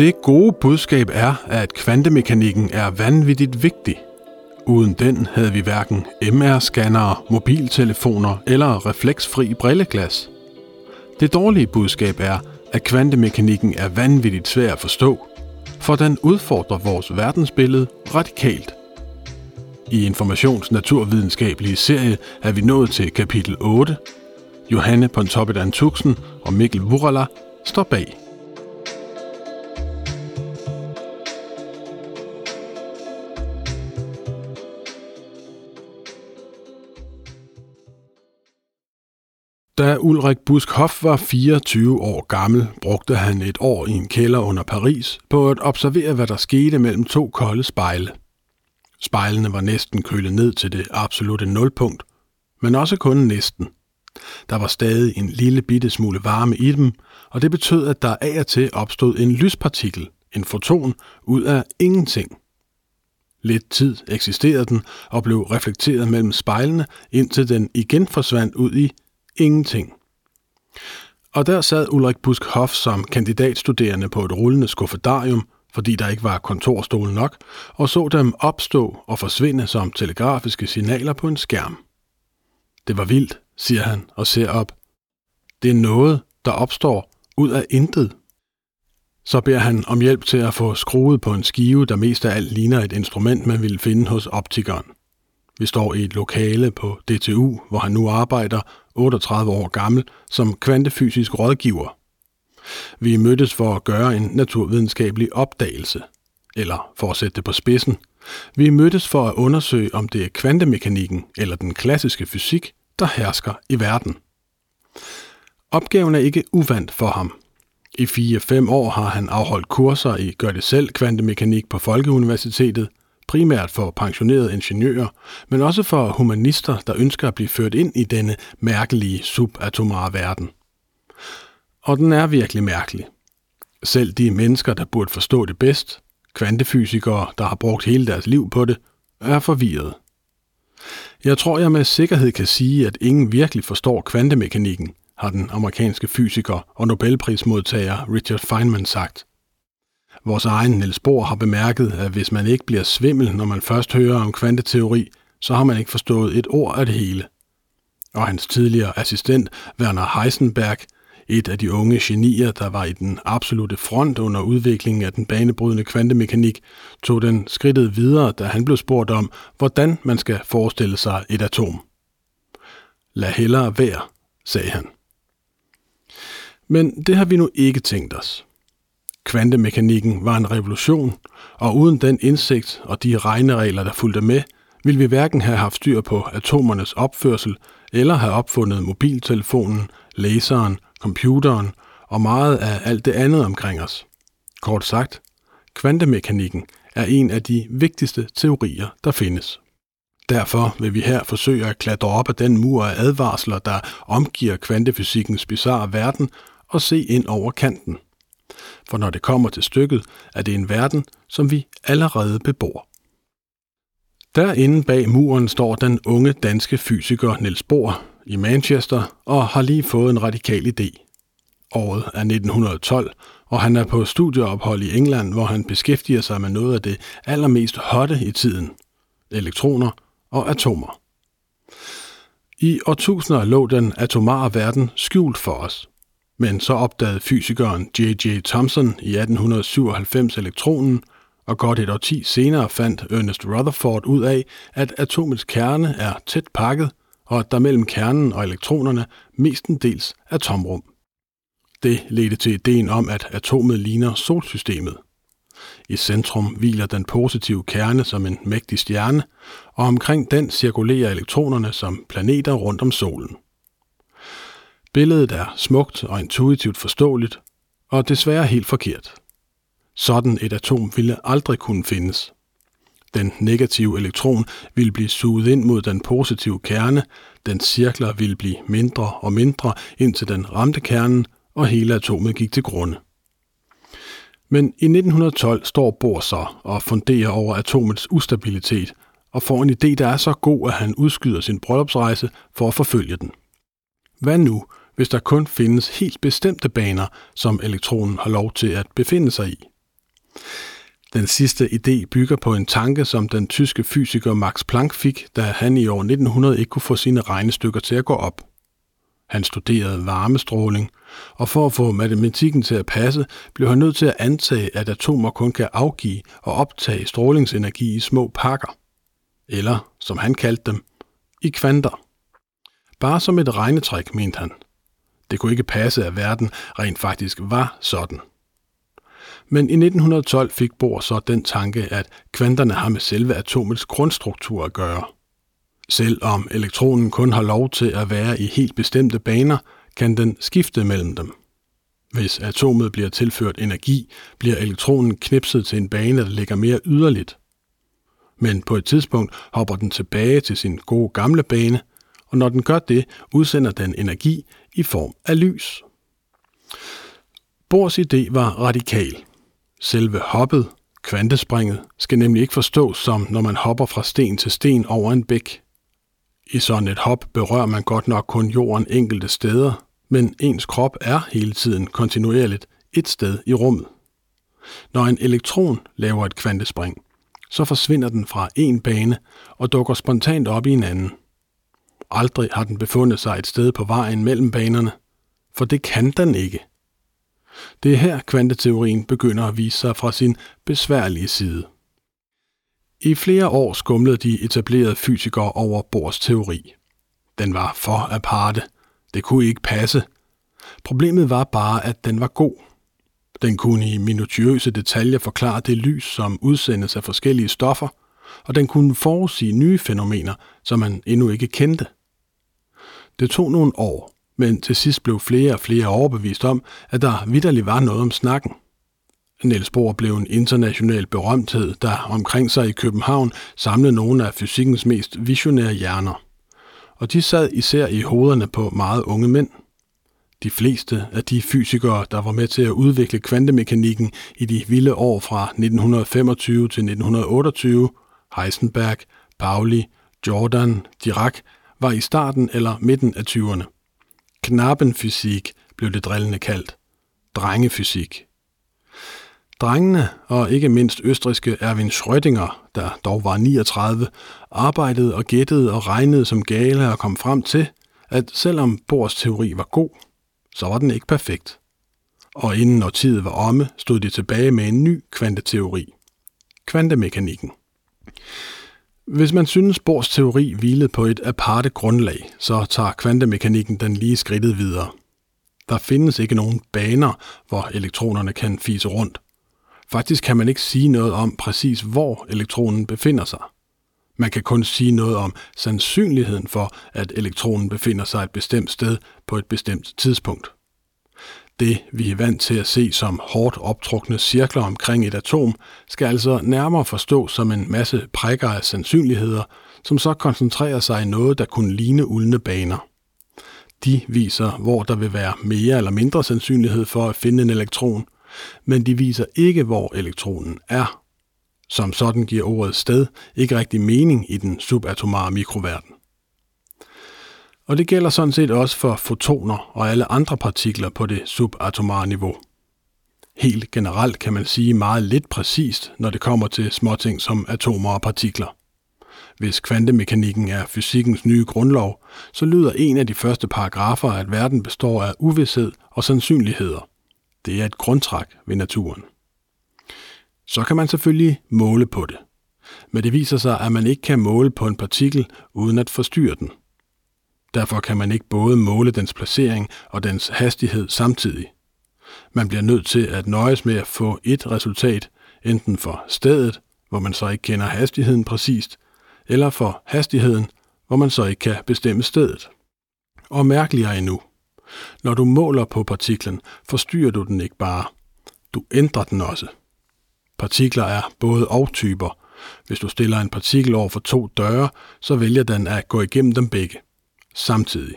Det gode budskab er, at kvantemekanikken er vanvittigt vigtig. Uden den havde vi hverken MR-scannere, mobiltelefoner eller refleksfri brilleglas. Det dårlige budskab er, at kvantemekanikken er vanvittigt svær at forstå, for den udfordrer vores verdensbillede radikalt. I Informations Naturvidenskabelige serie er vi nået til kapitel 8. Johanne Pontoppidan Tuxen og Mikkel Wurala står bag. Da Ulrik Busk Hoff var 24 år gammel, brugte han et år i en kælder under Paris på at observere, hvad der skete mellem to kolde spejle. Spejlene var næsten kølet ned til det absolute nulpunkt, men også kun næsten. Der var stadig en lille bitte smule varme i dem, og det betød, at der af og til opstod en lyspartikel, en foton, ud af ingenting. Lidt tid eksisterede den og blev reflekteret mellem spejlene, indtil den igen forsvandt ud i ingenting. Og der sad Ulrik Busk Hoff som kandidatstuderende på et rullende skuffedarium, fordi der ikke var kontorstol nok, og så dem opstå og forsvinde som telegrafiske signaler på en skærm. Det var vildt, siger han og ser op. Det er noget, der opstår ud af intet. Så beder han om hjælp til at få skruet på en skive, der mest af alt ligner et instrument, man ville finde hos optikeren. Vi står i et lokale på DTU, hvor han nu arbejder 38 år gammel som kvantefysisk rådgiver. Vi mødtes for at gøre en naturvidenskabelig opdagelse. Eller for at sætte det på spidsen. Vi mødtes for at undersøge, om det er kvantemekanikken eller den klassiske fysik, der hersker i verden. Opgaven er ikke uvandt for ham. I 4-5 år har han afholdt kurser i Gør det selv kvantemekanik på Folkeuniversitetet – primært for pensionerede ingeniører, men også for humanister, der ønsker at blive ført ind i denne mærkelige subatomare verden. Og den er virkelig mærkelig. Selv de mennesker, der burde forstå det bedst, kvantefysikere, der har brugt hele deres liv på det, er forvirret. Jeg tror, jeg med sikkerhed kan sige, at ingen virkelig forstår kvantemekanikken, har den amerikanske fysiker og Nobelprismodtager Richard Feynman sagt. Vores egen Niels Bohr har bemærket, at hvis man ikke bliver svimmel, når man først hører om kvanteteori, så har man ikke forstået et ord af det hele. Og hans tidligere assistent, Werner Heisenberg, et af de unge genier, der var i den absolute front under udviklingen af den banebrydende kvantemekanik, tog den skridtet videre, da han blev spurgt om, hvordan man skal forestille sig et atom. Lad hellere være, sagde han. Men det har vi nu ikke tænkt os. Kvantemekanikken var en revolution, og uden den indsigt og de regneregler, der fulgte med, ville vi hverken have haft styr på atomernes opførsel eller have opfundet mobiltelefonen, laseren, computeren og meget af alt det andet omkring os. Kort sagt, kvantemekanikken er en af de vigtigste teorier, der findes. Derfor vil vi her forsøge at klatre op ad den mur af advarsler, der omgiver kvantefysikkens bizarre verden, og se ind over kanten – for når det kommer til stykket, er det en verden, som vi allerede bebor. Derinde bag muren står den unge danske fysiker Niels Bohr i Manchester og har lige fået en radikal idé. Året er 1912, og han er på studieophold i England, hvor han beskæftiger sig med noget af det allermest hotte i tiden, elektroner og atomer. I årtusinder lå den atomare verden skjult for os. Men så opdagede fysikeren J.J. Thomson i 1897 elektronen, og godt et årti senere fandt Ernest Rutherford ud af, at atomets kerne er tæt pakket, og at der mellem kernen og elektronerne mestendels er tomrum. Det ledte til ideen om, at atomet ligner solsystemet. I centrum hviler den positive kerne som en mægtig stjerne, og omkring den cirkulerer elektronerne som planeter rundt om solen. Billedet er smukt og intuitivt forståeligt, og desværre helt forkert. Sådan et atom ville aldrig kunne findes. Den negative elektron ville blive suget ind mod den positive kerne, den cirkler ville blive mindre og mindre, indtil den ramte kernen, og hele atomet gik til grunde. Men i 1912 står Bohr så og funderer over atomets ustabilitet, og får en idé, der er så god, at han udskyder sin bryllupsrejse for at forfølge den. Hvad nu, hvis der kun findes helt bestemte baner, som elektronen har lov til at befinde sig i. Den sidste idé bygger på en tanke, som den tyske fysiker Max Planck fik, da han i år 1900 ikke kunne få sine regnestykker til at gå op. Han studerede varmestråling, og for at få matematikken til at passe, blev han nødt til at antage, at atomer kun kan afgive og optage strålingsenergi i små pakker. Eller, som han kaldte dem, i kvanter. Bare som et regnetræk, mente han. Det kunne ikke passe, at verden rent faktisk var sådan. Men i 1912 fik Bohr så den tanke, at kvanterne har med selve atomets grundstruktur at gøre. Selvom elektronen kun har lov til at være i helt bestemte baner, kan den skifte mellem dem. Hvis atomet bliver tilført energi, bliver elektronen knipset til en bane, der ligger mere yderligt. Men på et tidspunkt hopper den tilbage til sin gode gamle bane, og når den gør det, udsender den energi i form af lys. Bohrs idé var radikal. Selve hoppet, kvantespringet, skal nemlig ikke forstås som, når man hopper fra sten til sten over en bæk. I sådan et hop berører man godt nok kun jorden enkelte steder, men ens krop er hele tiden kontinuerligt et sted i rummet. Når en elektron laver et kvantespring, så forsvinder den fra en bane og dukker spontant op i en anden. Aldrig har den befundet sig et sted på vejen mellem banerne, for det kan den ikke. Det er her kvanteteorien begynder at vise sig fra sin besværlige side. I flere år skumlede de etablerede fysikere over Bohrs teori. Den var for aparte. Det kunne ikke passe. Problemet var bare, at den var god. Den kunne i minutiøse detaljer forklare det lys, som udsendes af forskellige stoffer, og den kunne forudsige nye fænomener, som man endnu ikke kendte. Det tog nogle år, men til sidst blev flere og flere overbevist om, at der vidderligt var noget om snakken. Niels Bohr blev en international berømthed, der omkring sig i København samlede nogle af fysikkens mest visionære hjerner. Og de sad især i hovederne på meget unge mænd. De fleste af de fysikere, der var med til at udvikle kvantemekanikken i de vilde år fra 1925 til 1928, Heisenberg, Pauli, Jordan, Dirac, var i starten eller midten af 20'erne. Knappenfysik blev det drillende kaldt. Drengefysik. Drengene, og ikke mindst østriske Erwin Schrödinger, der dog var 39, arbejdede og gættede og regnede som gale og kom frem til, at selvom Bohrs teori var god, så var den ikke perfekt. Og inden når tiden var omme, stod de tilbage med en ny kvanteteori. Kvantemekanikken. Hvis man synes, Bohrs teori hvilede på et aparte grundlag, så tager kvantemekanikken den lige skridtet videre. Der findes ikke nogen baner, hvor elektronerne kan fise rundt. Faktisk kan man ikke sige noget om præcis, hvor elektronen befinder sig. Man kan kun sige noget om sandsynligheden for, at elektronen befinder sig et bestemt sted på et bestemt tidspunkt. Det, vi er vant til at se som hårdt optrukne cirkler omkring et atom, skal altså nærmere forstås som en masse prikker af sandsynligheder, som så koncentrerer sig i noget, der kunne ligne uldne baner. De viser, hvor der vil være mere eller mindre sandsynlighed for at finde en elektron, men de viser ikke, hvor elektronen er. Som sådan giver ordet sted ikke rigtig mening i den subatomare mikroverden. Og det gælder sådan set også for fotoner og alle andre partikler på det subatomare niveau. Helt generelt kan man sige meget lidt præcist, når det kommer til småting som atomer og partikler. Hvis kvantemekanikken er fysikkens nye grundlov, så lyder en af de første paragrafer, at verden består af uvidshed og sandsynligheder. Det er et grundtræk ved naturen. Så kan man selvfølgelig måle på det. Men det viser sig, at man ikke kan måle på en partikel uden at forstyrre den. Derfor kan man ikke både måle dens placering og dens hastighed samtidig. Man bliver nødt til at nøjes med at få et resultat, enten for stedet, hvor man så ikke kender hastigheden præcist, eller for hastigheden, hvor man så ikke kan bestemme stedet. Og mærkeligere endnu. Når du måler på partiklen, forstyrrer du den ikke bare. Du ændrer den også. Partikler er både og typer. Hvis du stiller en partikel over for to døre, så vælger den at gå igennem dem begge samtidig.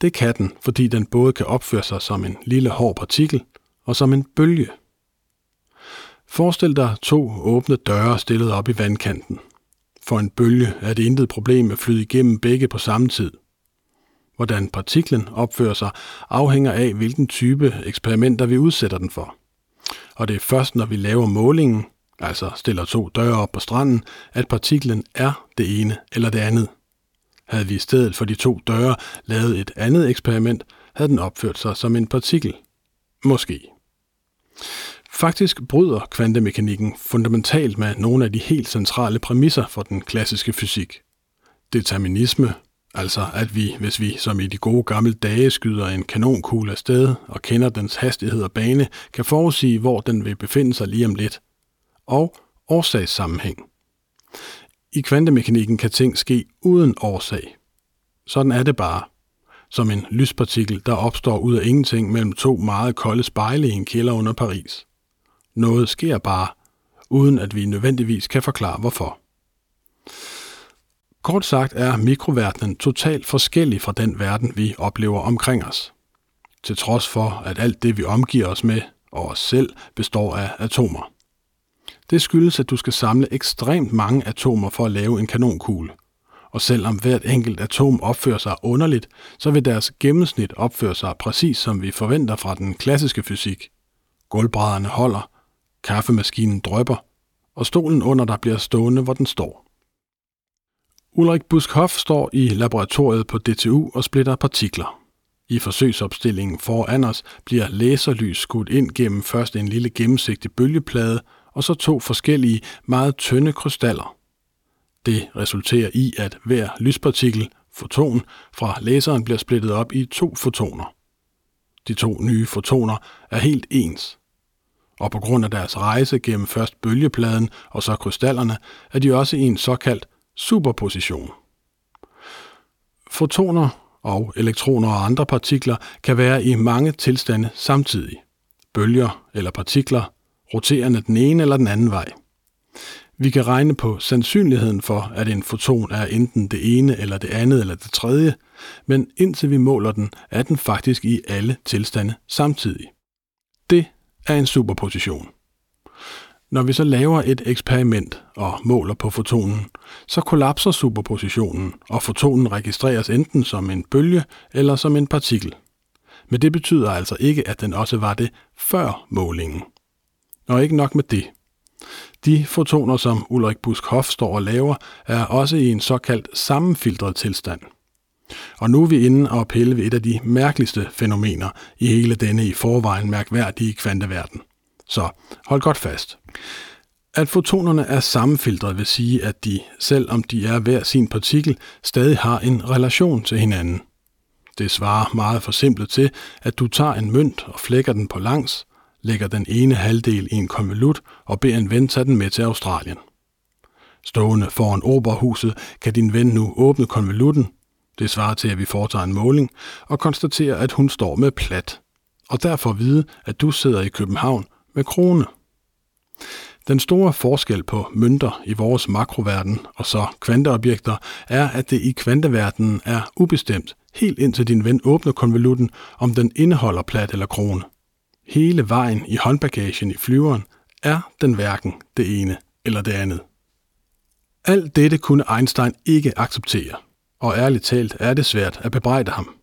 Det kan den, fordi den både kan opføre sig som en lille hård partikel og som en bølge. Forestil dig to åbne døre stillet op i vandkanten. For en bølge er det intet problem at flyde igennem begge på samme tid. Hvordan partiklen opfører sig afhænger af, hvilken type eksperimenter vi udsætter den for. og det er først, når vi laver målingen, altså stiller to døre op på stranden, at partiklen er det ene eller det andet. Havde vi i stedet for de to døre lavet et andet eksperiment, havde den opført sig som en partikel. Måske. Faktisk bryder kvantemekanikken fundamentalt med nogle af de helt centrale præmisser for den klassiske fysik. Determinisme, altså at vi, hvis vi som i de gode gamle dage skyder en kanonkugle afsted og kender dens hastighed og bane, kan forudsige, hvor den vil befinde sig lige om lidt. Og årsagssammenhæng. I kvantemekanikken kan ting ske uden årsag. Sådan er det bare. Som en lyspartikel, der opstår ud af ingenting mellem to meget kolde spejle i en kælder under Paris. Noget sker bare, uden at vi nødvendigvis kan forklare hvorfor. Kort sagt er mikroverdenen totalt forskellig fra den verden, vi oplever omkring os. Til trods for, at alt det, vi omgiver os med og os selv, består af atomer. Det skyldes, at du skal samle ekstremt mange atomer for at lave en kanonkugle. Og selvom hvert enkelt atom opfører sig underligt, så vil deres gennemsnit opføre sig præcis som vi forventer fra den klassiske fysik. Gulvbrædderne holder, kaffemaskinen drøber, og stolen under dig bliver stående, hvor den står. Ulrik Buskhoff står i laboratoriet på DTU og splitter partikler. I forsøgsopstillingen foran os bliver laserlys skudt ind gennem først en lille gennemsigtig bølgeplade og så to forskellige, meget tynde krystaller. Det resulterer i, at hver lyspartikel, foton, fra laseren bliver splittet op i to fotoner. De to nye fotoner er helt ens. Og på grund af deres rejse gennem først bølgepladen og så krystallerne, er de også i en såkaldt superposition. Fotoner og elektroner og andre partikler kan være i mange tilstande samtidig. Bølger eller partikler roterende den ene eller den anden vej. Vi kan regne på sandsynligheden for, at en foton er enten det ene eller det andet eller det tredje, men indtil vi måler den, er den faktisk i alle tilstande samtidig. Det er en superposition. Når vi så laver et eksperiment og måler på fotonen, så kollapser superpositionen, og fotonen registreres enten som en bølge eller som en partikel. Men det betyder altså ikke, at den også var det før målingen. Og ikke nok med det. De fotoner, som Ulrik Buskhoff står og laver, er også i en såkaldt sammenfiltret tilstand. Og nu er vi inde og pille ved et af de mærkeligste fænomener i hele denne i forvejen mærkværdige kvanteverden. Så hold godt fast. At fotonerne er sammenfiltret vil sige, at de, selvom de er hver sin partikel, stadig har en relation til hinanden. Det svarer meget forsimplet til, at du tager en mønt og flækker den på langs, lægger den ene halvdel i en konvolut og beder en ven tage den med til Australien. Stående foran operahuset kan din ven nu åbne konvolutten, det svarer til, at vi foretager en måling, og konstaterer, at hun står med plat, og derfor vide, at du sidder i København med krone. Den store forskel på mønter i vores makroverden og så kvanteobjekter er, at det i kvanteverdenen er ubestemt, helt indtil din ven åbner konvolutten, om den indeholder plat eller krone. Hele vejen i håndbagagen i flyveren er den hverken det ene eller det andet. Alt dette kunne Einstein ikke acceptere, og ærligt talt er det svært at bebrejde ham.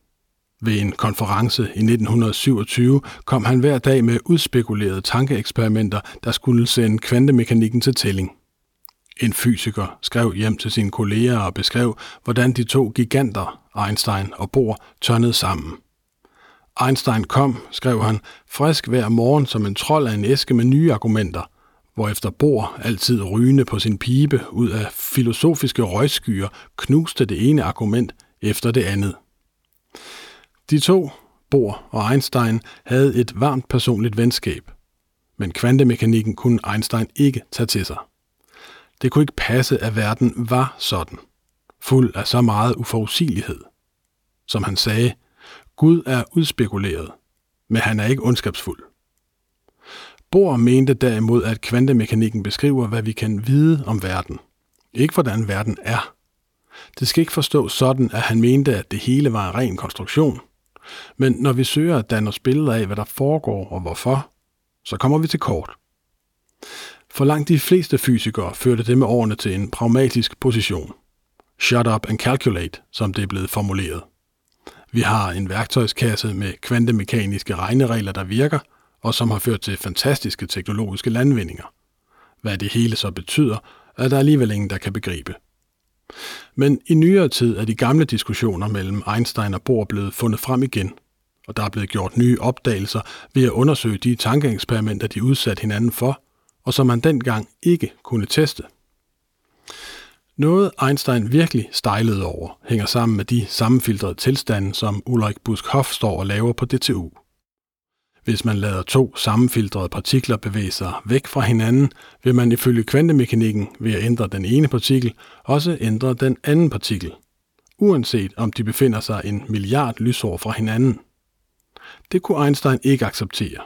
Ved en konference i 1927 kom han hver dag med udspekulerede tankeeksperimenter, der skulle sende kvantemekanikken til tælling. En fysiker skrev hjem til sine kolleger og beskrev, hvordan de to giganter, Einstein og Bohr, tørnede sammen. Einstein kom, skrev han, frisk hver morgen som en trold af en æske med nye argumenter, hvorefter Bohr altid rygende på sin pibe ud af filosofiske røgskyer knuste det ene argument efter det andet. De to, Bohr og Einstein, havde et varmt personligt venskab. Men kvantemekanikken kunne Einstein ikke tage til sig. Det kunne ikke passe, at verden var sådan. Fuld af så meget uforudsigelighed. Som han sagde, Gud er udspekuleret, men han er ikke ondskabsfuld. Bohr mente derimod, at kvantemekanikken beskriver, hvad vi kan vide om verden. Ikke hvordan verden er. Det skal ikke forstås sådan, at han mente, at det hele var en ren konstruktion. Men når vi søger at danne os billeder af, hvad der foregår og hvorfor, så kommer vi til kort. For langt de fleste fysikere førte det med årene til en pragmatisk position. Shut up and calculate, som det er blevet formuleret. Vi har en værktøjskasse med kvantemekaniske regneregler, der virker, og som har ført til fantastiske teknologiske landvindinger. Hvad det hele så betyder, er der alligevel ingen, der kan begribe. Men i nyere tid er de gamle diskussioner mellem Einstein og Bohr blevet fundet frem igen, og der er blevet gjort nye opdagelser ved at undersøge de tankeeksperimenter, de udsatte hinanden for, og som man dengang ikke kunne teste. Noget Einstein virkelig stejlede over, hænger sammen med de sammenfiltrede tilstande, som Ulrik Busk-Hoff står og laver på DTU. Hvis man lader to sammenfiltrede partikler bevæge sig væk fra hinanden, vil man ifølge kvantemekanikken ved at ændre den ene partikel også ændre den anden partikel, uanset om de befinder sig en milliard lysår fra hinanden. Det kunne Einstein ikke acceptere.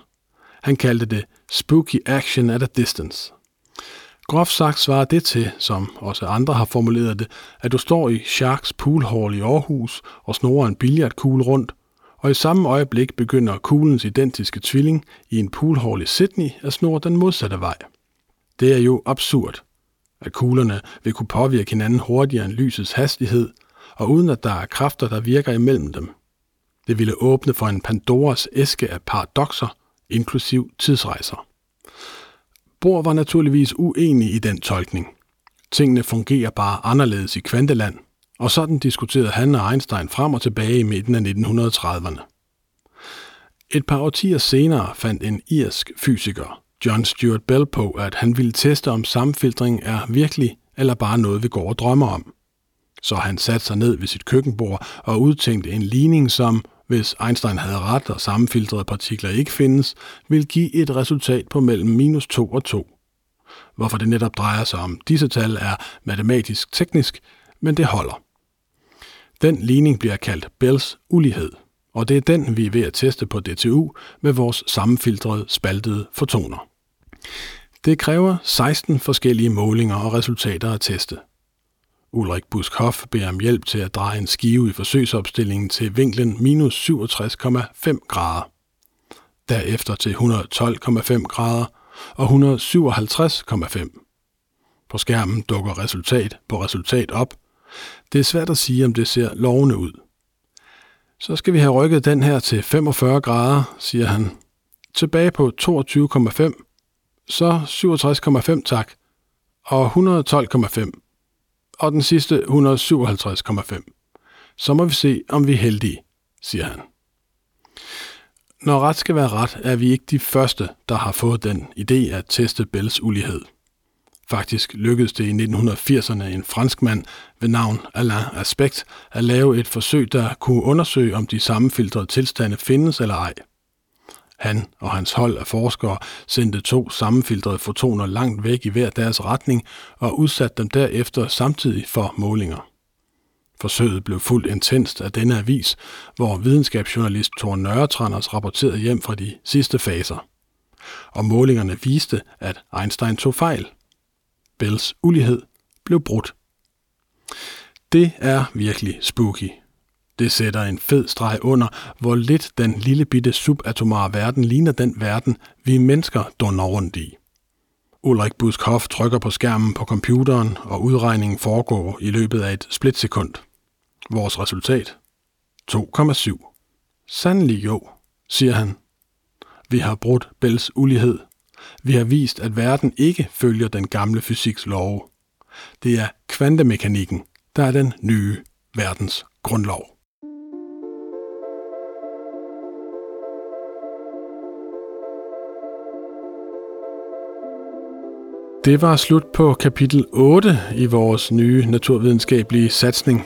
Han kaldte det spooky action at a distance. Groft sagt svarer det til, som også andre har formuleret det, at du står i Sharks Pool Hall i Aarhus og snorer en billiardkugle rundt, og i samme øjeblik begynder kuglens identiske tvilling i en poolhall i Sydney at snore den modsatte vej. Det er jo absurd, at kuglerne vil kunne påvirke hinanden hurtigere end lysets hastighed, og uden at der er kræfter, der virker imellem dem. Det ville åbne for en Pandoras æske af paradoxer, inklusiv tidsrejser. Bohr var naturligvis uenig i den tolkning. Tingene fungerer bare anderledes i kvanteland, og sådan diskuterede han og Einstein frem og tilbage i midten af 1930'erne. Et par årtier senere fandt en irsk fysiker, John Stuart Bell, på, at han ville teste om sammenfiltring er virkelig eller bare noget, vi går og drømmer om. Så han satte sig ned ved sit køkkenbord og udtænkte en ligning, som, hvis Einstein havde ret og sammenfiltrede partikler ikke findes, vil give et resultat på mellem minus 2 og 2. Hvorfor det netop drejer sig om disse tal er matematisk teknisk, men det holder. Den ligning bliver kaldt Bells ulighed, og det er den, vi er ved at teste på DTU med vores sammenfiltrede spaltede fotoner. Det kræver 16 forskellige målinger og resultater at teste. Ulrik Buskhoff beder om hjælp til at dreje en skive i forsøgsopstillingen til vinklen minus 67,5 grader. Derefter til 112,5 grader og 157,5. På skærmen dukker resultat på resultat op, det er svært at sige, om det ser lovende ud. Så skal vi have rykket den her til 45 grader, siger han. Tilbage på 22,5. Så 67,5 tak. Og 112,5. Og den sidste 157,5. Så må vi se, om vi er heldige, siger han. Når ret skal være ret, er vi ikke de første, der har fået den idé at teste Bells ulighed. Faktisk lykkedes det i 1980'erne en franskmand ved navn Alain Aspect at lave et forsøg, der kunne undersøge, om de sammenfiltrede tilstande findes eller ej. Han og hans hold af forskere sendte to sammenfiltrede fotoner langt væk i hver deres retning og udsatte dem derefter samtidig for målinger. Forsøget blev fuldt intenst af denne avis, hvor videnskabsjournalist Thor Nørretranders rapporterede hjem fra de sidste faser. Og målingerne viste, at Einstein tog fejl – Bells ulighed blev brudt. Det er virkelig spooky. Det sætter en fed streg under, hvor lidt den lille bitte subatomare verden ligner den verden, vi mennesker doner rundt i. Ulrik Buskhoff trykker på skærmen på computeren, og udregningen foregår i løbet af et splitsekund. Vores resultat? 2,7. Sandelig jo, siger han. Vi har brudt Bells ulighed vi har vist, at verden ikke følger den gamle fysiks love. Det er kvantemekanikken, der er den nye verdens grundlov. Det var slut på kapitel 8 i vores nye naturvidenskabelige satsning.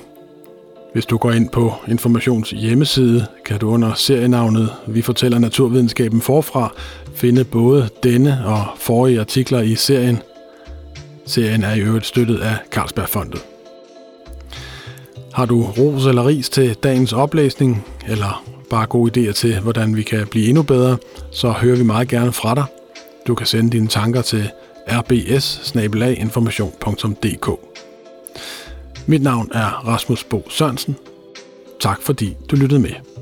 Hvis du går ind på Informations hjemmeside, kan du under serienavnet Vi fortæller naturvidenskaben forfra finde både denne og forrige artikler i serien. Serien er i øvrigt støttet af Carlsbergfondet. Har du ros eller ris til dagens oplæsning, eller bare gode idéer til, hvordan vi kan blive endnu bedre, så hører vi meget gerne fra dig. Du kan sende dine tanker til rbs Mit navn er Rasmus Bo Sørensen. Tak fordi du lyttede med.